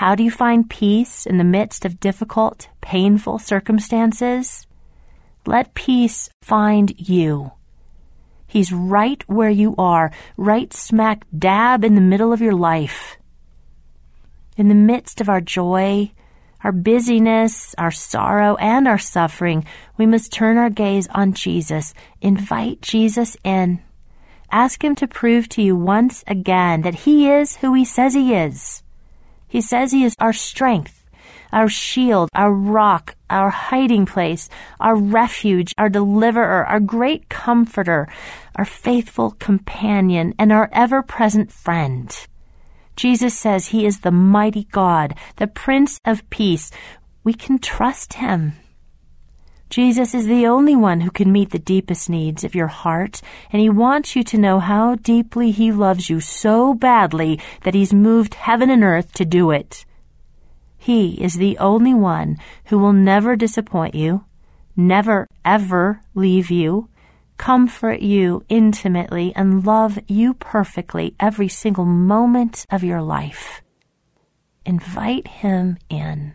How do you find peace in the midst of difficult, painful circumstances? Let peace find you. He's right where you are, right smack dab in the middle of your life. In the midst of our joy, our busyness, our sorrow, and our suffering, we must turn our gaze on Jesus. Invite Jesus in. Ask Him to prove to you once again that He is who He says He is. He says He is our strength, our shield, our rock, our hiding place, our refuge, our deliverer, our great comforter, our faithful companion, and our ever present friend. Jesus says he is the mighty God, the Prince of Peace. We can trust him. Jesus is the only one who can meet the deepest needs of your heart, and he wants you to know how deeply he loves you so badly that he's moved heaven and earth to do it. He is the only one who will never disappoint you, never ever leave you, comfort you intimately, and love you perfectly every single moment of your life. Invite him in.